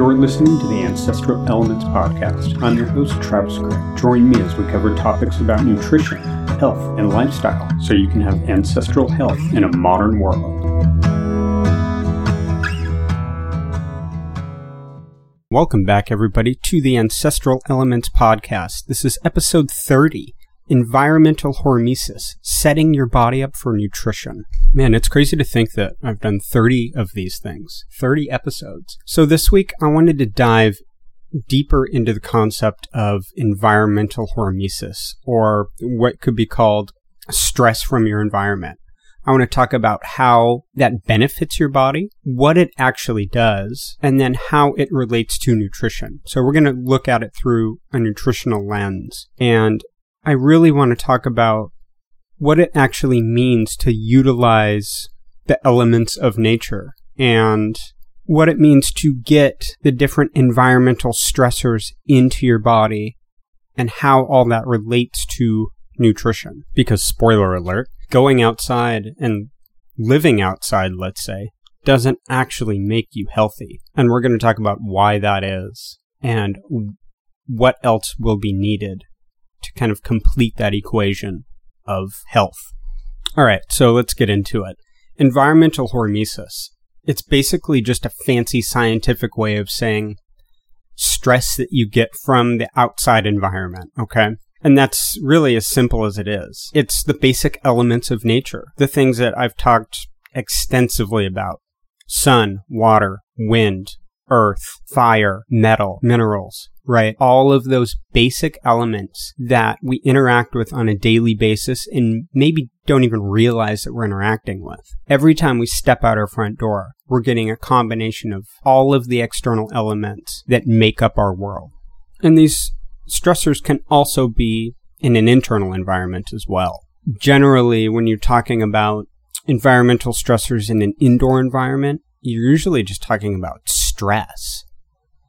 You're listening to the Ancestral Elements Podcast. I'm your host, Travis Craig. Join me as we cover topics about nutrition, health, and lifestyle so you can have ancestral health in a modern world. Welcome back, everybody, to the Ancestral Elements Podcast. This is episode 30 Environmental Hormesis Setting Your Body Up for Nutrition. Man, it's crazy to think that I've done 30 of these things, 30 episodes. So this week, I wanted to dive deeper into the concept of environmental hormesis, or what could be called stress from your environment. I want to talk about how that benefits your body, what it actually does, and then how it relates to nutrition. So we're going to look at it through a nutritional lens. And I really want to talk about what it actually means to utilize the elements of nature and what it means to get the different environmental stressors into your body and how all that relates to nutrition. Because, spoiler alert, going outside and living outside, let's say, doesn't actually make you healthy. And we're going to talk about why that is and what else will be needed to kind of complete that equation of health. All right, so let's get into it. Environmental hormesis. It's basically just a fancy scientific way of saying stress that you get from the outside environment, okay? And that's really as simple as it is. It's the basic elements of nature, the things that I've talked extensively about sun, water, wind, earth, fire, metal, minerals, right? All of those basic elements that we interact with on a daily basis and maybe don't even realize that we're interacting with. Every time we step out our front door, we're getting a combination of all of the external elements that make up our world. And these stressors can also be in an internal environment as well. Generally, when you're talking about environmental stressors in an indoor environment, you're usually just talking about stress.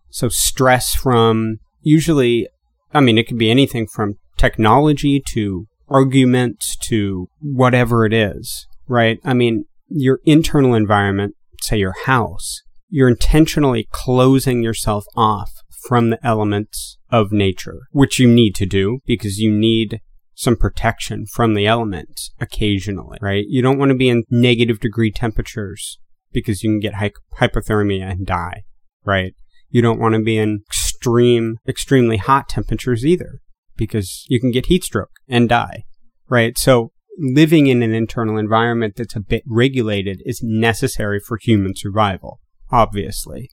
So stress from usually, I mean, it could be anything from technology to arguments to whatever it is, right? I mean, your internal environment, say your house, you're intentionally closing yourself off from the elements of nature, which you need to do because you need some protection from the elements occasionally, right? You don't want to be in negative degree temperatures because you can get hy- hypothermia and die, right? You don't want to be in extreme, extremely hot temperatures either because you can get heat stroke and die, right? So living in an internal environment that's a bit regulated is necessary for human survival, obviously.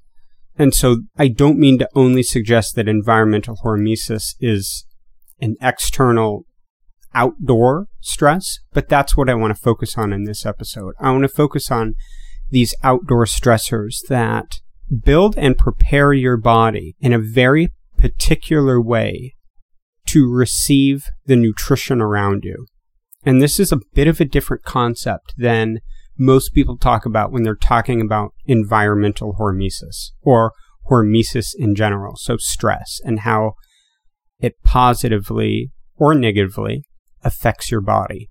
And so I don't mean to only suggest that environmental hormesis is an external outdoor stress, but that's what I want to focus on in this episode. I want to focus on these outdoor stressors that build and prepare your body in a very particular way to receive the nutrition around you. And this is a bit of a different concept than most people talk about when they're talking about environmental hormesis or hormesis in general. So stress and how it positively or negatively affects your body.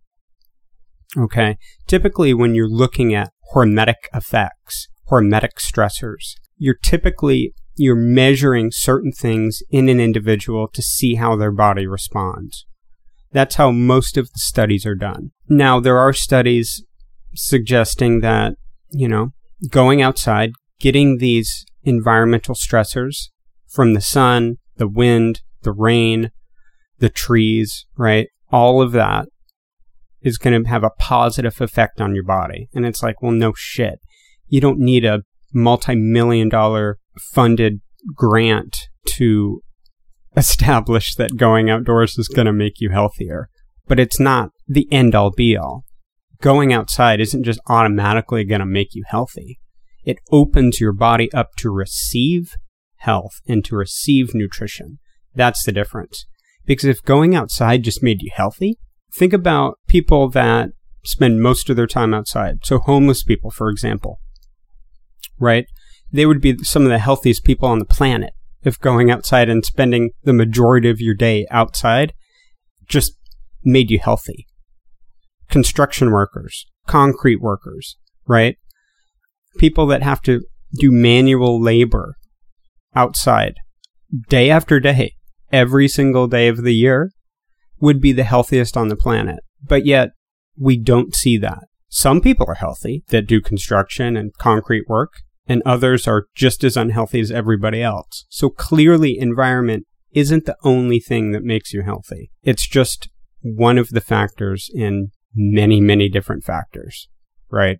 Okay. Typically, when you're looking at hormetic effects, hormetic stressors, you're typically you're measuring certain things in an individual to see how their body responds. That's how most of the studies are done. Now, there are studies suggesting that, you know, going outside, getting these environmental stressors from the sun, the wind, the rain, the trees, right? All of that is going to have a positive effect on your body. And it's like, well, no shit. You don't need a multi million dollar funded grant to establish that going outdoors is going to make you healthier. But it's not the end all be all. Going outside isn't just automatically going to make you healthy. It opens your body up to receive health and to receive nutrition. That's the difference. Because if going outside just made you healthy, think about people that spend most of their time outside. So homeless people, for example, right? They would be some of the healthiest people on the planet if going outside and spending the majority of your day outside just made you healthy. Construction workers, concrete workers, right? People that have to do manual labor outside day after day, every single day of the year, would be the healthiest on the planet. But yet, we don't see that. Some people are healthy that do construction and concrete work, and others are just as unhealthy as everybody else. So clearly, environment isn't the only thing that makes you healthy. It's just one of the factors in many, many different factors, right?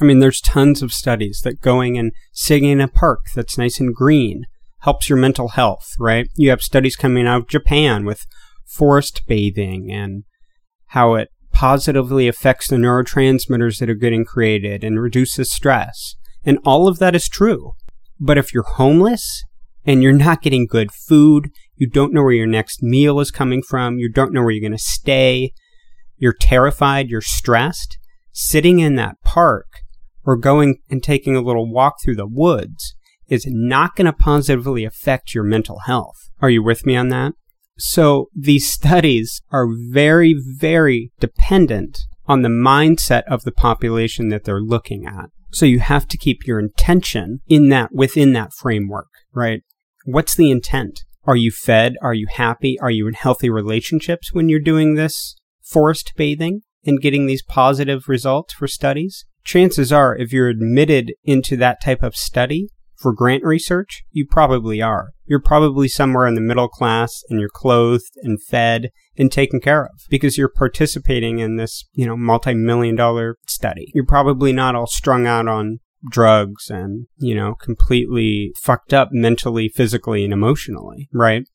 I mean, there's tons of studies that going and sitting in a park that's nice and green helps your mental health, right? You have studies coming out of Japan with forest bathing and how it positively affects the neurotransmitters that are getting created and reduces stress. And all of that is true. But if you're homeless and you're not getting good food, you don't know where your next meal is coming from, you don't know where you're going to stay, you're terrified, you're stressed, sitting in that park or going and taking a little walk through the woods is not going to positively affect your mental health. Are you with me on that? So these studies are very, very dependent on the mindset of the population that they're looking at. So you have to keep your intention in that, within that framework, right? What's the intent? Are you fed? Are you happy? Are you in healthy relationships when you're doing this forest bathing and getting these positive results for studies? Chances are, if you're admitted into that type of study, for grant research, you probably are. You're probably somewhere in the middle class and you're clothed and fed and taken care of because you're participating in this, you know, multi-million dollar study. You're probably not all strung out on drugs and, you know, completely fucked up mentally, physically, and emotionally, right?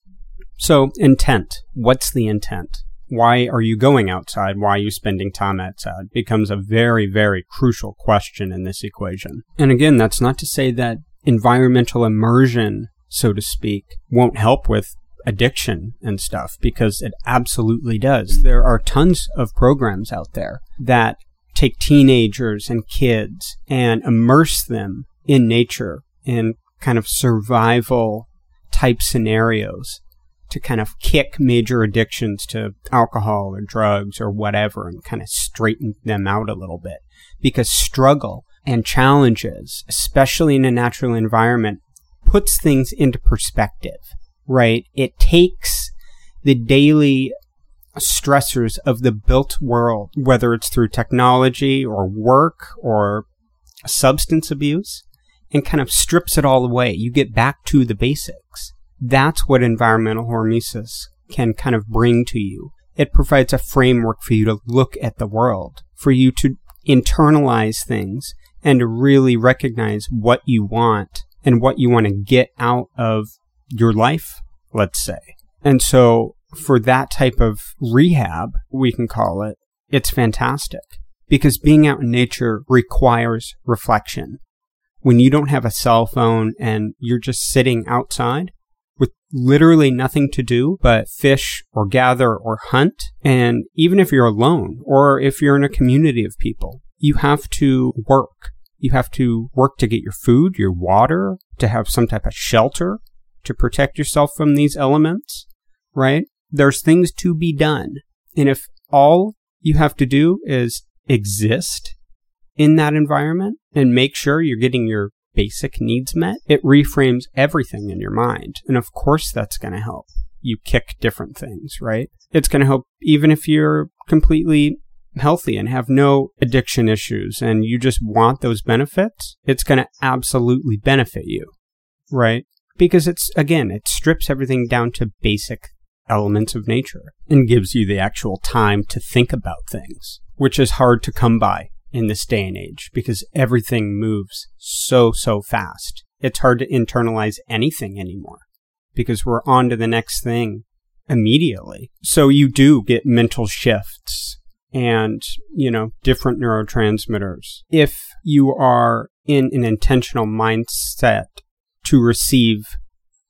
So, intent. What's the intent? Why are you going outside? Why are you spending time outside? Becomes a very, very crucial question in this equation. And again, that's not to say that environmental immersion, so to speak, won't help with addiction and stuff because it absolutely does. There are tons of programs out there that take teenagers and kids and immerse them in nature in kind of survival type scenarios to kind of kick major addictions to alcohol or drugs or whatever and kind of straighten them out a little bit because struggle and challenges, especially in a natural environment, puts things into perspective, right? It takes the daily stressors of the built world, whether it's through technology or work or substance abuse, and kind of strips it all away. You get back to the basics. That's what environmental hormesis can kind of bring to you. It provides a framework for you to look at the world, for you to internalize things and to really recognize what you want and what you want to get out of your life, let's say. And so for that type of rehab, we can call it, it's fantastic because being out in nature requires reflection. When you don't have a cell phone and you're just sitting outside with literally nothing to do but fish or gather or hunt, and even if you're alone or if you're in a community of people, you have to work. You have to work to get your food, your water, to have some type of shelter to protect yourself from these elements, right? There's things to be done. And if all you have to do is exist in that environment and make sure you're getting your basic needs met, it reframes everything in your mind. And of course, that's going to help you kick different things, right? It's going to help even if you're completely healthy and have no addiction issues and you just want those benefits, it's going to absolutely benefit you, right? Because it's, again, it strips everything down to basic elements of nature and gives you the actual time to think about things, which is hard to come by in this day and age because everything moves so, so fast. It's hard to internalize anything anymore because we're on to the next thing immediately. So you do get mental shifts and, you know, different neurotransmitters. If you are in an intentional mindset to receive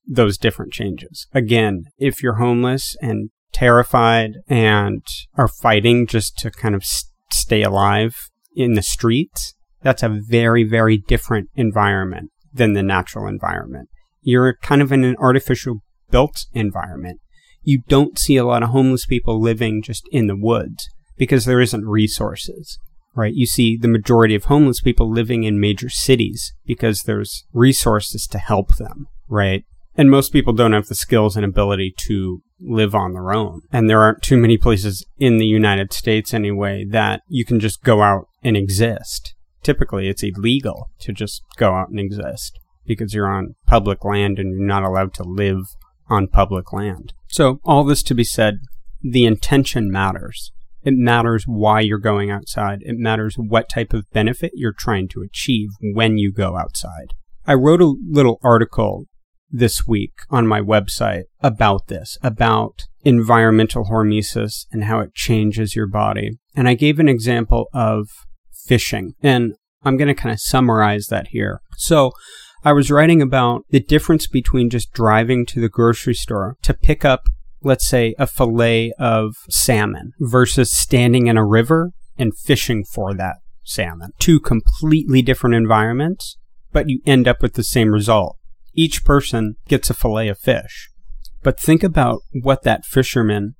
those different changes. Again, if you're homeless and terrified and are fighting just to kind of st- stay alive in the streets, that's a very, very different environment than the natural environment. You're kind of in an artificial built environment. You don't see a lot of homeless people living just in the woods because there isn't resources, right? You see the majority of homeless people living in major cities because there's resources to help them, right? And most people don't have the skills and ability to live on their own. And there aren't too many places in the United States anyway that you can just go out and exist. Typically, it's illegal to just go out and exist because you're on public land and you're not allowed to live on public land. So, all this to be said, the intention matters. It matters why you're going outside. It matters what type of benefit you're trying to achieve when you go outside. I wrote a little article this week on my website about this, about environmental hormesis and how it changes your body. And I gave an example of fishing. And I'm going to kind of summarize that here. So I was writing about the difference between just driving to the grocery store to pick up, let's say, a fillet of salmon versus standing in a river and fishing for that salmon. Two completely different environments, but you end up with the same result. Each person gets a fillet of fish. But think about what that fisherman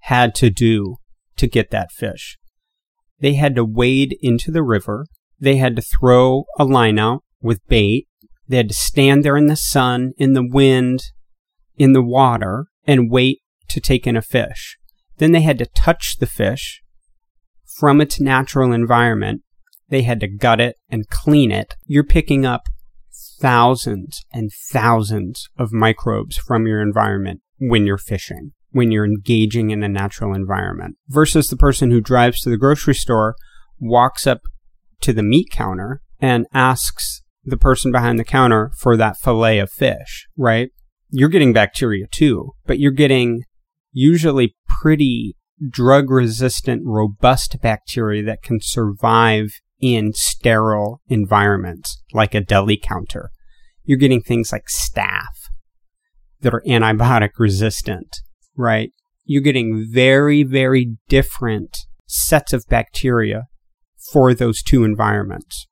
had to do to get that fish. They had to wade into the river. They had to throw a line out with bait. They had to stand there in the sun, in the wind, in the water, and wait to take in a fish. Then they had to touch the fish from its natural environment. They had to gut it and clean it. You're picking up thousands and thousands of microbes from your environment when you're fishing, when you're engaging in a natural environment, versus the person who drives to the grocery store, walks up to the meat counter, and asks the person behind the counter for that fillet of fish, right? You're getting bacteria too, but you're getting usually pretty drug resistant, robust bacteria that can survive in sterile environments like a deli counter. You're getting things like staph that are antibiotic resistant, right? You're getting very, very different sets of bacteria for those two environments.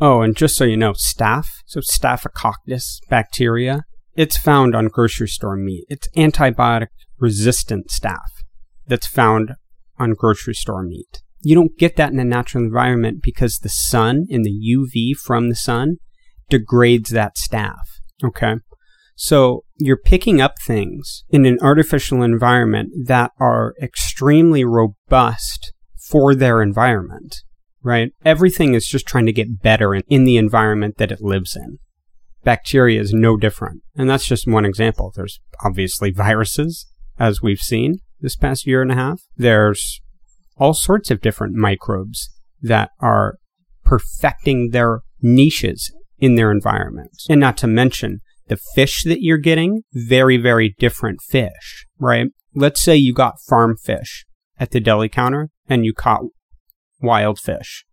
Oh, and just so you know, staph, so staphylococcus bacteria, it's found on grocery store meat. It's antibiotic resistant staph that's found on grocery store meat. You don't get that in a natural environment because the sun and the UV from the sun degrades that staph. Okay. So you're picking up things in an artificial environment that are extremely robust for their environment, right? Everything is just trying to get better in, in the environment that it lives in. Bacteria is no different. And that's just one example. There's obviously viruses, as we've seen this past year and a half. There's all sorts of different microbes that are perfecting their niches in their environments. And not to mention the fish that you're getting, very, very different fish, right? Let's say you got farm fish at the deli counter and you caught wild fish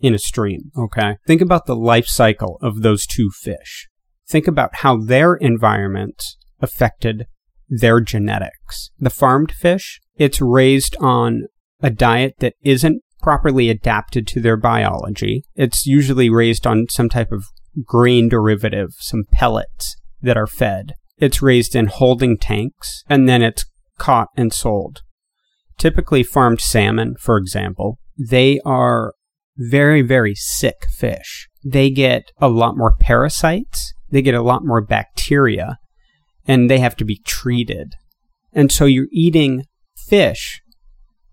in a stream, okay? Think about the life cycle of those two fish. Think about how their environment affected their genetics. The farmed fish, it's raised on a diet that isn't properly adapted to their biology. It's usually raised on some type of grain derivative, some pellets that are fed. It's raised in holding tanks and then it's caught and sold. Typically, farmed salmon, for example, they are very, very sick fish. They get a lot more parasites, they get a lot more bacteria, and they have to be treated. And so you're eating fish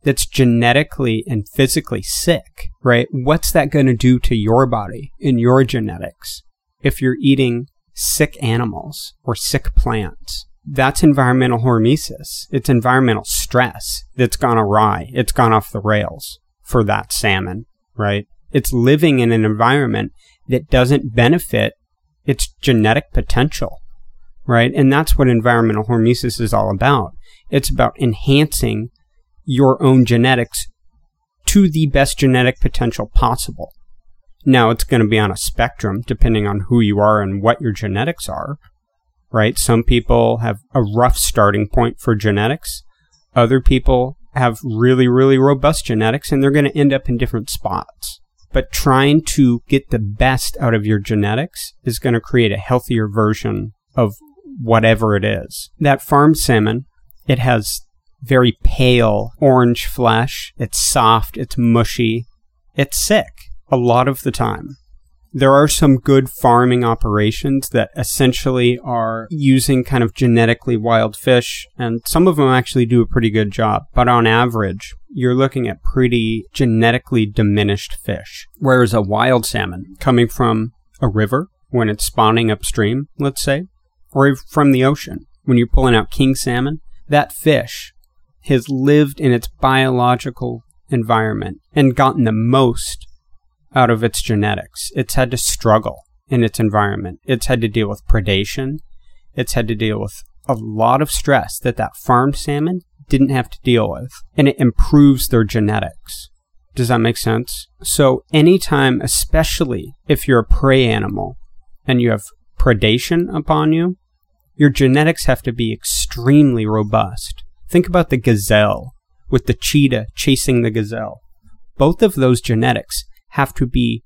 that's genetically and physically sick, right? What's that going to do to your body and your genetics if you're eating sick animals or sick plants? That's environmental hormesis. It's environmental stress that's gone awry. It's gone off the rails for that salmon, right? It's living in an environment that doesn't benefit its genetic potential, right? And that's what environmental hormesis is all about. It's about enhancing your own genetics to the best genetic potential possible. Now, it's going to be on a spectrum depending on who you are and what your genetics are, right? Some people have a rough starting point for genetics. Other people have really, really robust genetics and they're going to end up in different spots. But trying to get the best out of your genetics is going to create a healthier version of whatever it is. That farm salmon, it has very pale orange flesh. It's soft, it's mushy, it's sick a lot of the time. There are some good farming operations that essentially are using kind of genetically wild fish, and some of them actually do a pretty good job. But on average, you're looking at pretty genetically diminished fish. Whereas a wild salmon coming from a river when it's spawning upstream, let's say, or from the ocean, when you're pulling out king salmon, that fish has lived in its biological environment and gotten the most out of its genetics. It's had to struggle in its environment. It's had to deal with predation. It's had to deal with a lot of stress that that farmed salmon didn't have to deal with. And it improves their genetics. Does that make sense? So anytime, especially if you're a prey animal and you have predation upon you, your genetics have to be extremely robust. Think about the gazelle with the cheetah chasing the gazelle. Both of those genetics have to be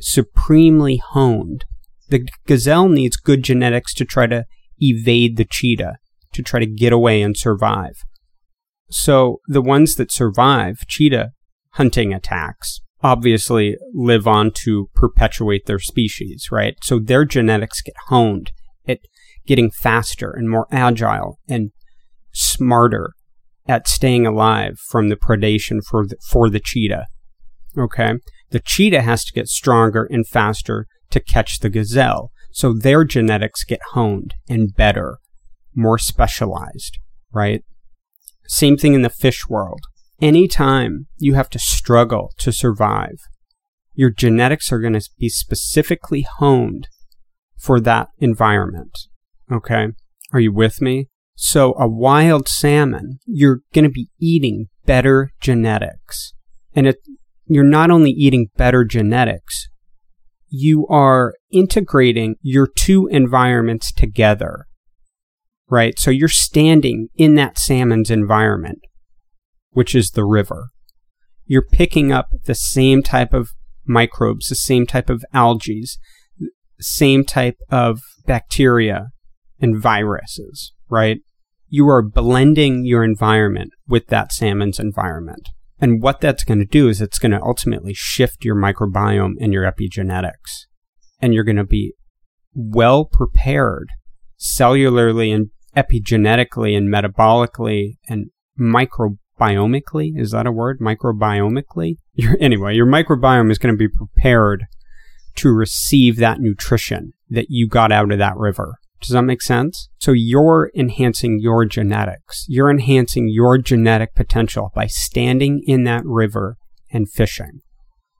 supremely honed. The gazelle needs good genetics to try to evade the cheetah, to try to get away and survive. So the ones that survive cheetah hunting attacks obviously live on to perpetuate their species, right? So their genetics get honed at getting faster and more agile and smarter at staying alive from the predation for the, for the cheetah. Okay? The cheetah has to get stronger and faster to catch the gazelle. So their genetics get honed and better, more specialized, right? Same thing in the fish world. Anytime you have to struggle to survive, your genetics are going to be specifically honed for that environment. Okay? Are you with me? So a wild salmon, you're going to be eating better genetics. And it, you're not only eating better genetics, you are integrating your two environments together. Right? So you're standing in that salmon's environment, which is the river. You're picking up the same type of microbes, the same type of algae, same type of bacteria and viruses, right? You are blending your environment with that salmon's environment. And what that's going to do is it's going to ultimately shift your microbiome and your epigenetics. And you're going to be well prepared cellularly and epigenetically and metabolically and microbiomically. Is that a word? Microbiomically? Anyway, your microbiome is going to be prepared to receive that nutrition that you got out of that river. Does that make sense? So you're enhancing your genetics. You're enhancing your genetic potential by standing in that river and fishing.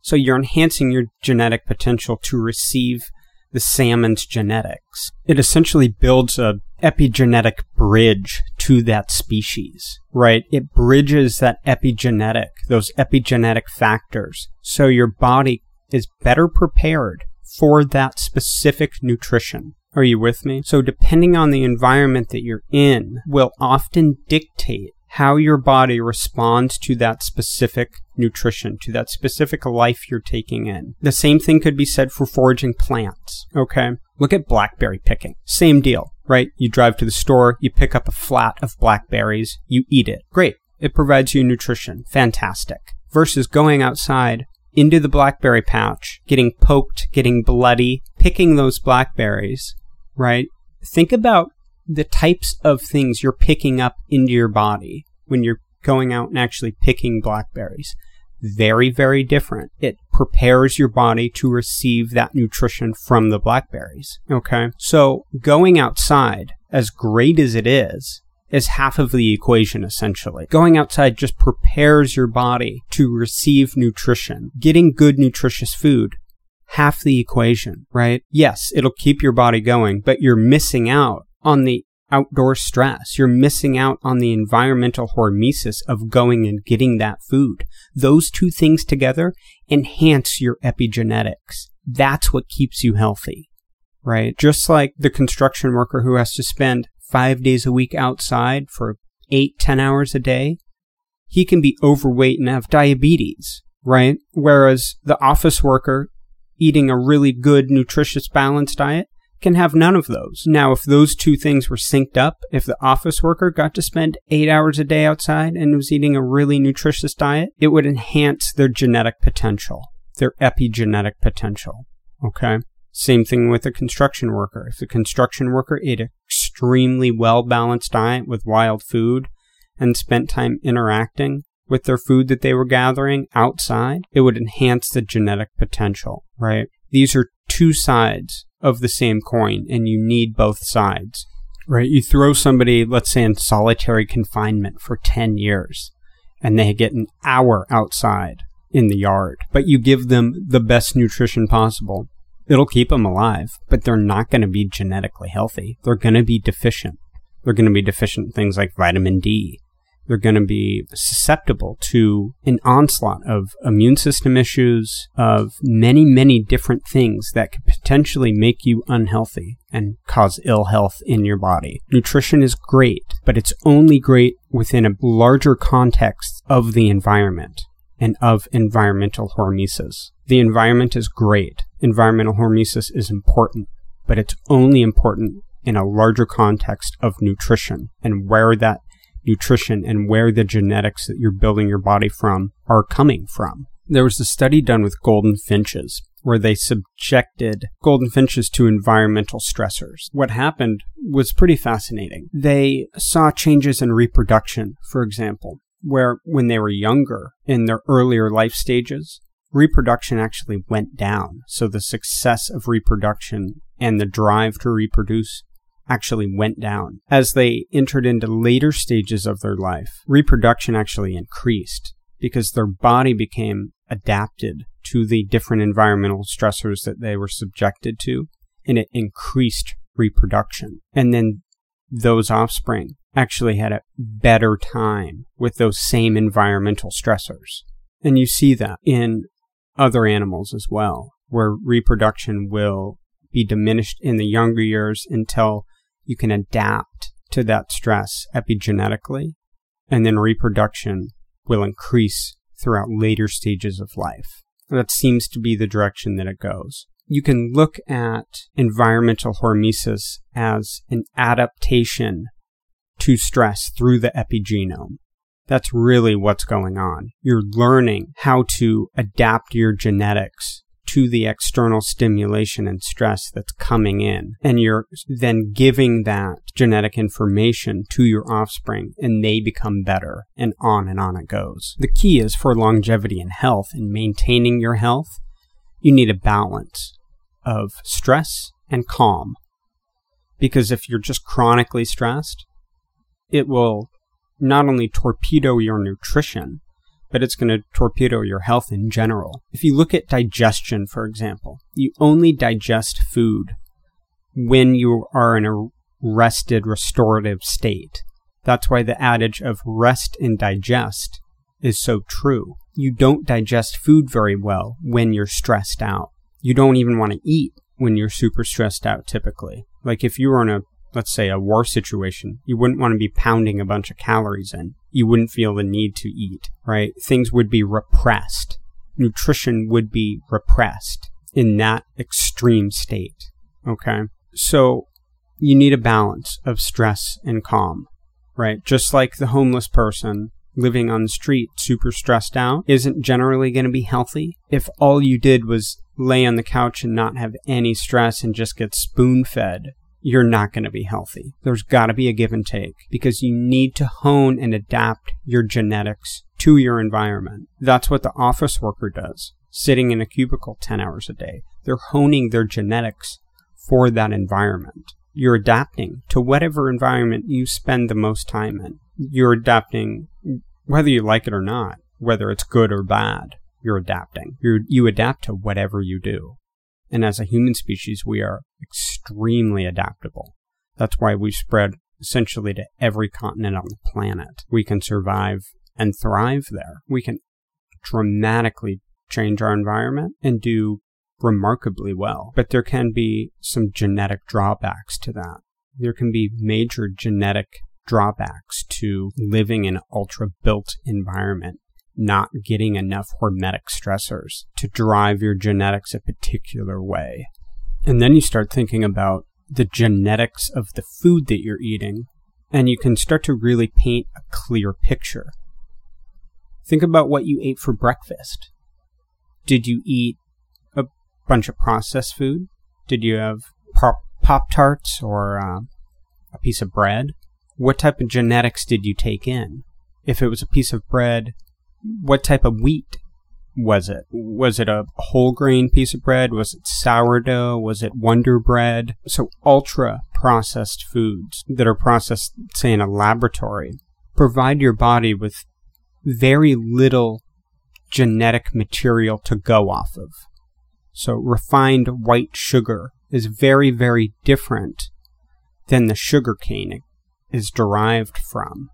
So you're enhancing your genetic potential to receive the salmon's genetics. It essentially builds a epigenetic bridge to that species, right? It bridges that epigenetic, those epigenetic factors. So your body is better prepared for that specific nutrition. Are you with me? So depending on the environment that you're in will often dictate how your body responds to that specific nutrition, to that specific life you're taking in. The same thing could be said for foraging plants. Okay. Look at blackberry picking. Same deal, right? You drive to the store, you pick up a flat of blackberries, you eat it. Great. It provides you nutrition. Fantastic. Versus going outside into the blackberry patch, getting poked, getting bloody, picking those blackberries, right? Think about the types of things you're picking up into your body when you're going out and actually picking blackberries. Very, very different. It prepares your body to receive that nutrition from the blackberries. Okay. So going outside, as great as it is, is half of the equation essentially. Going outside just prepares your body to receive nutrition. Getting good nutritious food half the equation, right? Yes, it'll keep your body going, but you're missing out on the outdoor stress. You're missing out on the environmental hormesis of going and getting that food. Those two things together enhance your epigenetics. That's what keeps you healthy, right? Just like the construction worker who has to spend five days a week outside for eight, ten hours a day, he can be overweight and have diabetes, right? Whereas the office worker eating a really good, nutritious, balanced diet can have none of those. Now, if those two things were synced up, if the office worker got to spend eight hours a day outside and was eating a really nutritious diet, it would enhance their genetic potential, their epigenetic potential. Okay. Same thing with a construction worker. If a construction worker ate an extremely well balanced diet with wild food and spent time interacting with their food that they were gathering outside, it would enhance the genetic potential, right? These are two sides of the same coin and you need both sides, right? You throw somebody, let's say in solitary confinement for 10 years and they get an hour outside in the yard, but you give them the best nutrition possible. It'll keep them alive, but they're not going to be genetically healthy. They're going to be deficient. They're going to be deficient in things like vitamin D. They're going to be susceptible to an onslaught of immune system issues, of many, many different things that could potentially make you unhealthy and cause ill health in your body. Nutrition is great, but it's only great within a larger context of the environment and of environmental hormesis. The environment is great. Environmental hormesis is important, but it's only important in a larger context of nutrition and where that nutrition and where the genetics that you're building your body from are coming from. There was a study done with golden finches where they subjected golden finches to environmental stressors. What happened was pretty fascinating. They saw changes in reproduction, for example where when they were younger in their earlier life stages, reproduction actually went down. So the success of reproduction and the drive to reproduce actually went down. As they entered into later stages of their life, reproduction actually increased because their body became adapted to the different environmental stressors that they were subjected to, and it increased reproduction. And then those offspring actually had a better time with those same environmental stressors. And you see that in other animals as well, where reproduction will be diminished in the younger years until you can adapt to that stress epigenetically, and then reproduction will increase throughout later stages of life. That seems to be the direction that it goes. You can look at environmental hormesis as an adaptation to stress through the epigenome. That's really what's going on. You're learning how to adapt your genetics to the external stimulation and stress that's coming in. And you're then giving that genetic information to your offspring and they become better and on and on it goes. The key is for longevity and health and maintaining your health, you need a balance of stress and calm. Because if you're just chronically stressed, it will not only torpedo your nutrition, but it's going to torpedo your health in general. If you look at digestion, for example, you only digest food when you are in a rested, restorative state. That's why the adage of rest and digest is so true. You don't digest food very well when you're stressed out. You don't even want to eat when you're super stressed out typically. Like if you were in a let's say a war situation, you wouldn't want to be pounding a bunch of calories in. You wouldn't feel the need to eat, right? Things would be repressed. Nutrition would be repressed in that extreme state. Okay. So you need a balance of stress and calm, right? Just like the homeless person living on the street super stressed out isn't generally going to be healthy. If all you did was lay on the couch and not have any stress and just get spoon fed you're not going to be healthy. There's got to be a give and take because you need to hone and adapt your genetics to your environment. That's what the office worker does, sitting in a cubicle 10 hours a day. They're honing their genetics for that environment. You're adapting to whatever environment you spend the most time in. You're adapting whether you like it or not, whether it's good or bad. You're adapting. you you adapt to whatever you do. And as a human species, we are extremely adaptable. That's why we spread essentially to every continent on the planet. We can survive and thrive there. We can dramatically change our environment and do remarkably well. But there can be some genetic drawbacks to that. There can be major genetic drawbacks to living in ultra built environment not getting enough hormetic stressors to drive your genetics a particular way. And then you start thinking about the genetics of the food that you're eating, and you can start to really paint a clear picture. Think about what you ate for breakfast. Did you eat a bunch of processed food? Did you have Pop Tarts or uh, a piece of bread? What type of genetics did you take in? If it was a piece of bread, what type of wheat was it? Was it a whole grain piece of bread? Was it sourdough? Was it Wonder Bread? So ultra processed foods that are processed, say, in a laboratory, provide your body with very little genetic material to go off of. So refined white sugar is very, very different than the sugar cane is derived from,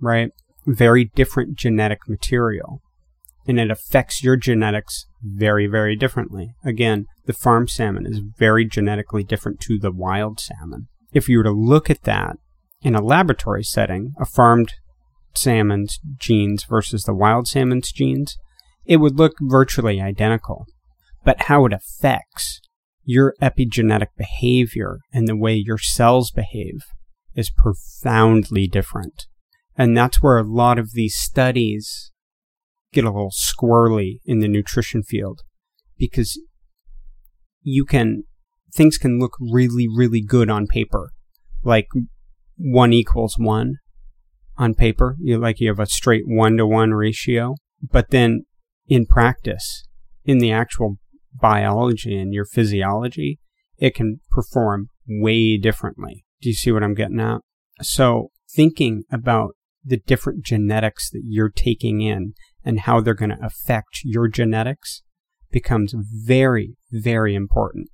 right? Very different genetic material. And it affects your genetics very, very differently. Again, the farm salmon is very genetically different to the wild salmon. If you were to look at that in a laboratory setting, a farmed salmon's genes versus the wild salmon's genes, it would look virtually identical. But how it affects your epigenetic behavior and the way your cells behave is profoundly different. And that's where a lot of these studies get a little squirrely in the nutrition field because you can, things can look really, really good on paper. Like one equals one on paper. You like you have a straight one to one ratio. But then in practice, in the actual biology and your physiology, it can perform way differently. Do you see what I'm getting at? So thinking about the different genetics that you're taking in and how they're going to affect your genetics becomes very, very important.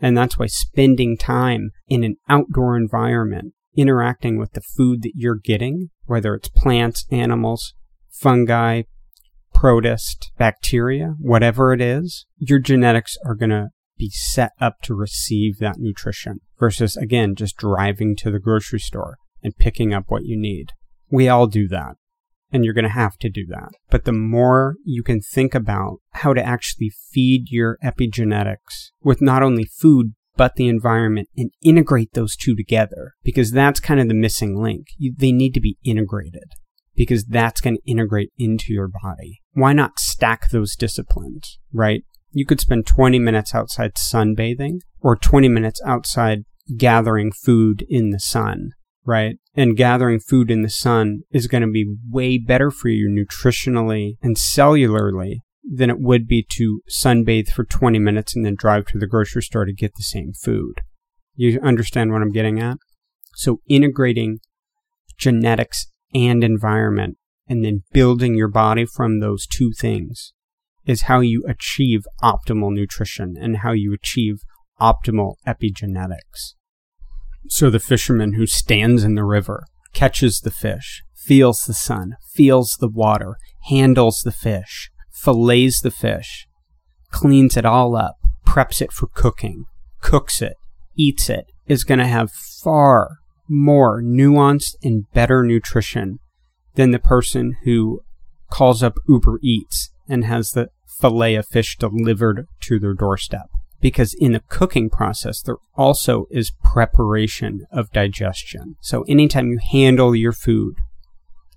And that's why spending time in an outdoor environment, interacting with the food that you're getting, whether it's plants, animals, fungi, protist, bacteria, whatever it is, your genetics are going to be set up to receive that nutrition versus, again, just driving to the grocery store and picking up what you need. We all do that. And you're going to have to do that. But the more you can think about how to actually feed your epigenetics with not only food, but the environment and integrate those two together, because that's kind of the missing link. You, they need to be integrated because that's going to integrate into your body. Why not stack those disciplines, right? You could spend 20 minutes outside sunbathing or 20 minutes outside gathering food in the sun, right? And gathering food in the sun is going to be way better for you nutritionally and cellularly than it would be to sunbathe for 20 minutes and then drive to the grocery store to get the same food. You understand what I'm getting at? So integrating genetics and environment and then building your body from those two things is how you achieve optimal nutrition and how you achieve optimal epigenetics. So the fisherman who stands in the river, catches the fish, feels the sun, feels the water, handles the fish, fillets the fish, cleans it all up, preps it for cooking, cooks it, eats it, is going to have far more nuanced and better nutrition than the person who calls up Uber Eats and has the fillet of fish delivered to their doorstep. Because in the cooking process, there also is preparation of digestion. So anytime you handle your food,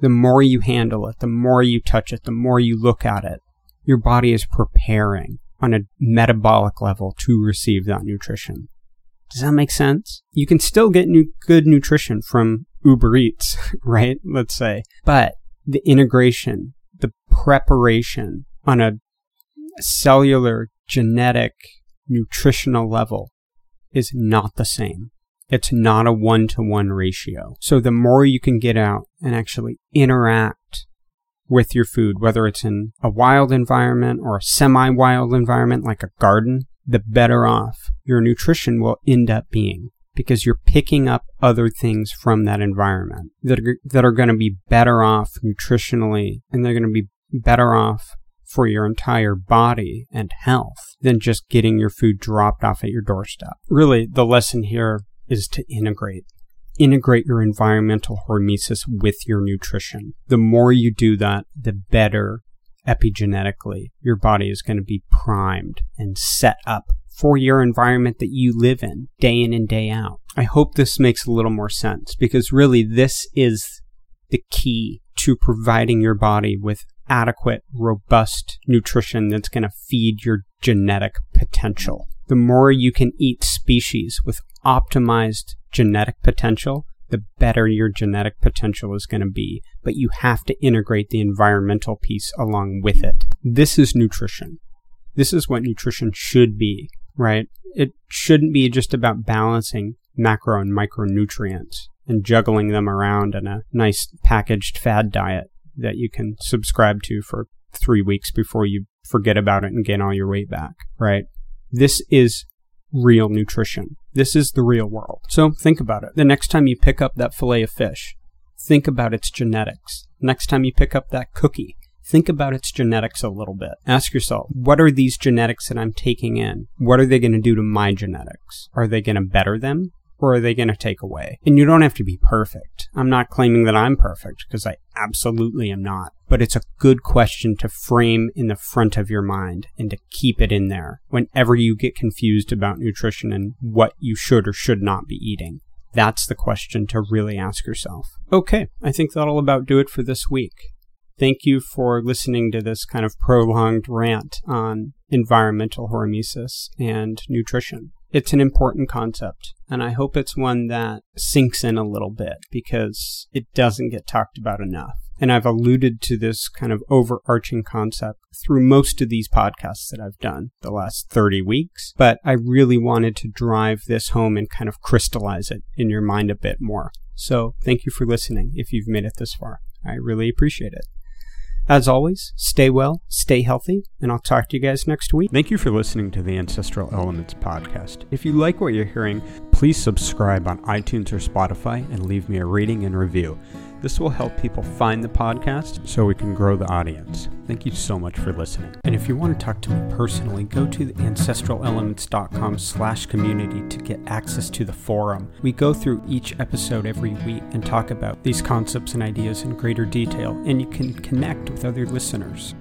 the more you handle it, the more you touch it, the more you look at it, your body is preparing on a metabolic level to receive that nutrition. Does that make sense? You can still get new, good nutrition from Uber Eats, right? Let's say. But the integration, the preparation on a cellular, genetic, nutritional level is not the same. It's not a one to one ratio. So the more you can get out and actually interact with your food, whether it's in a wild environment or a semi wild environment like a garden, the better off your nutrition will end up being because you're picking up other things from that environment that are, that are going to be better off nutritionally and they're going to be better off for your entire body and health than just getting your food dropped off at your doorstep. Really, the lesson here is to integrate. Integrate your environmental hormesis with your nutrition. The more you do that, the better epigenetically your body is going to be primed and set up for your environment that you live in day in and day out. I hope this makes a little more sense because really this is the key to providing your body with adequate, robust nutrition that's going to feed your genetic potential. The more you can eat species with optimized genetic potential, the better your genetic potential is going to be. But you have to integrate the environmental piece along with it. This is nutrition. This is what nutrition should be, right? It shouldn't be just about balancing macro and micronutrients and juggling them around in a nice packaged fad diet that you can subscribe to for three weeks before you forget about it and gain all your weight back, right? This is real nutrition. This is the real world. So think about it. The next time you pick up that fillet of fish, think about its genetics. Next time you pick up that cookie, think about its genetics a little bit. Ask yourself, what are these genetics that I'm taking in? What are they going to do to my genetics? Are they going to better them? Or are they going to take away? And you don't have to be perfect. I'm not claiming that I'm perfect because I absolutely am not. But it's a good question to frame in the front of your mind and to keep it in there whenever you get confused about nutrition and what you should or should not be eating. That's the question to really ask yourself. Okay, I think that'll about do it for this week. Thank you for listening to this kind of prolonged rant on environmental hormesis and nutrition it's an important concept, and I hope it's one that sinks in a little bit because it doesn't get talked about enough. And I've alluded to this kind of overarching concept through most of these podcasts that I've done the last 30 weeks, but I really wanted to drive this home and kind of crystallize it in your mind a bit more. So thank you for listening if you've made it this far. I really appreciate it. As always, stay well, stay healthy, and I'll talk to you guys next week. Thank you for listening to the Ancestral Elements podcast. If you like what you're hearing, please subscribe on iTunes or Spotify and leave me a rating and review. This will help people find the podcast so we can grow the audience. Thank you so much for listening. And if you want to talk to me personally, go to ancestralelements.com slash community to get access to the forum. We go through each episode every week and talk about these concepts and ideas in greater detail, and you can connect with other listeners.